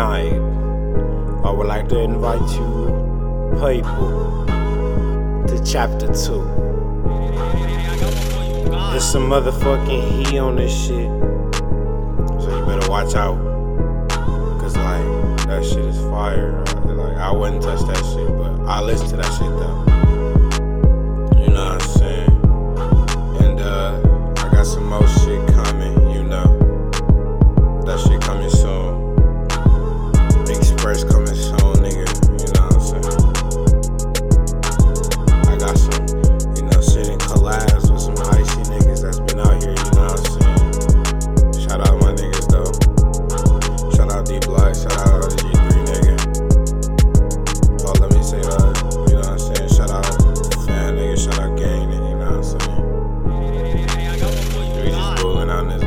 tonight, I would like to invite you, people, to chapter two. There's some motherfucking heat on this shit, so you better watch out. Cause like that shit is fire. Like I wouldn't touch that shit, but I listen to that shit though. Black Side, G3, nigga. Oh, let me say that. You know what I'm saying? Shout out fan, nigga. Shout out gang, nigga. You know what I'm saying? We just rolling on this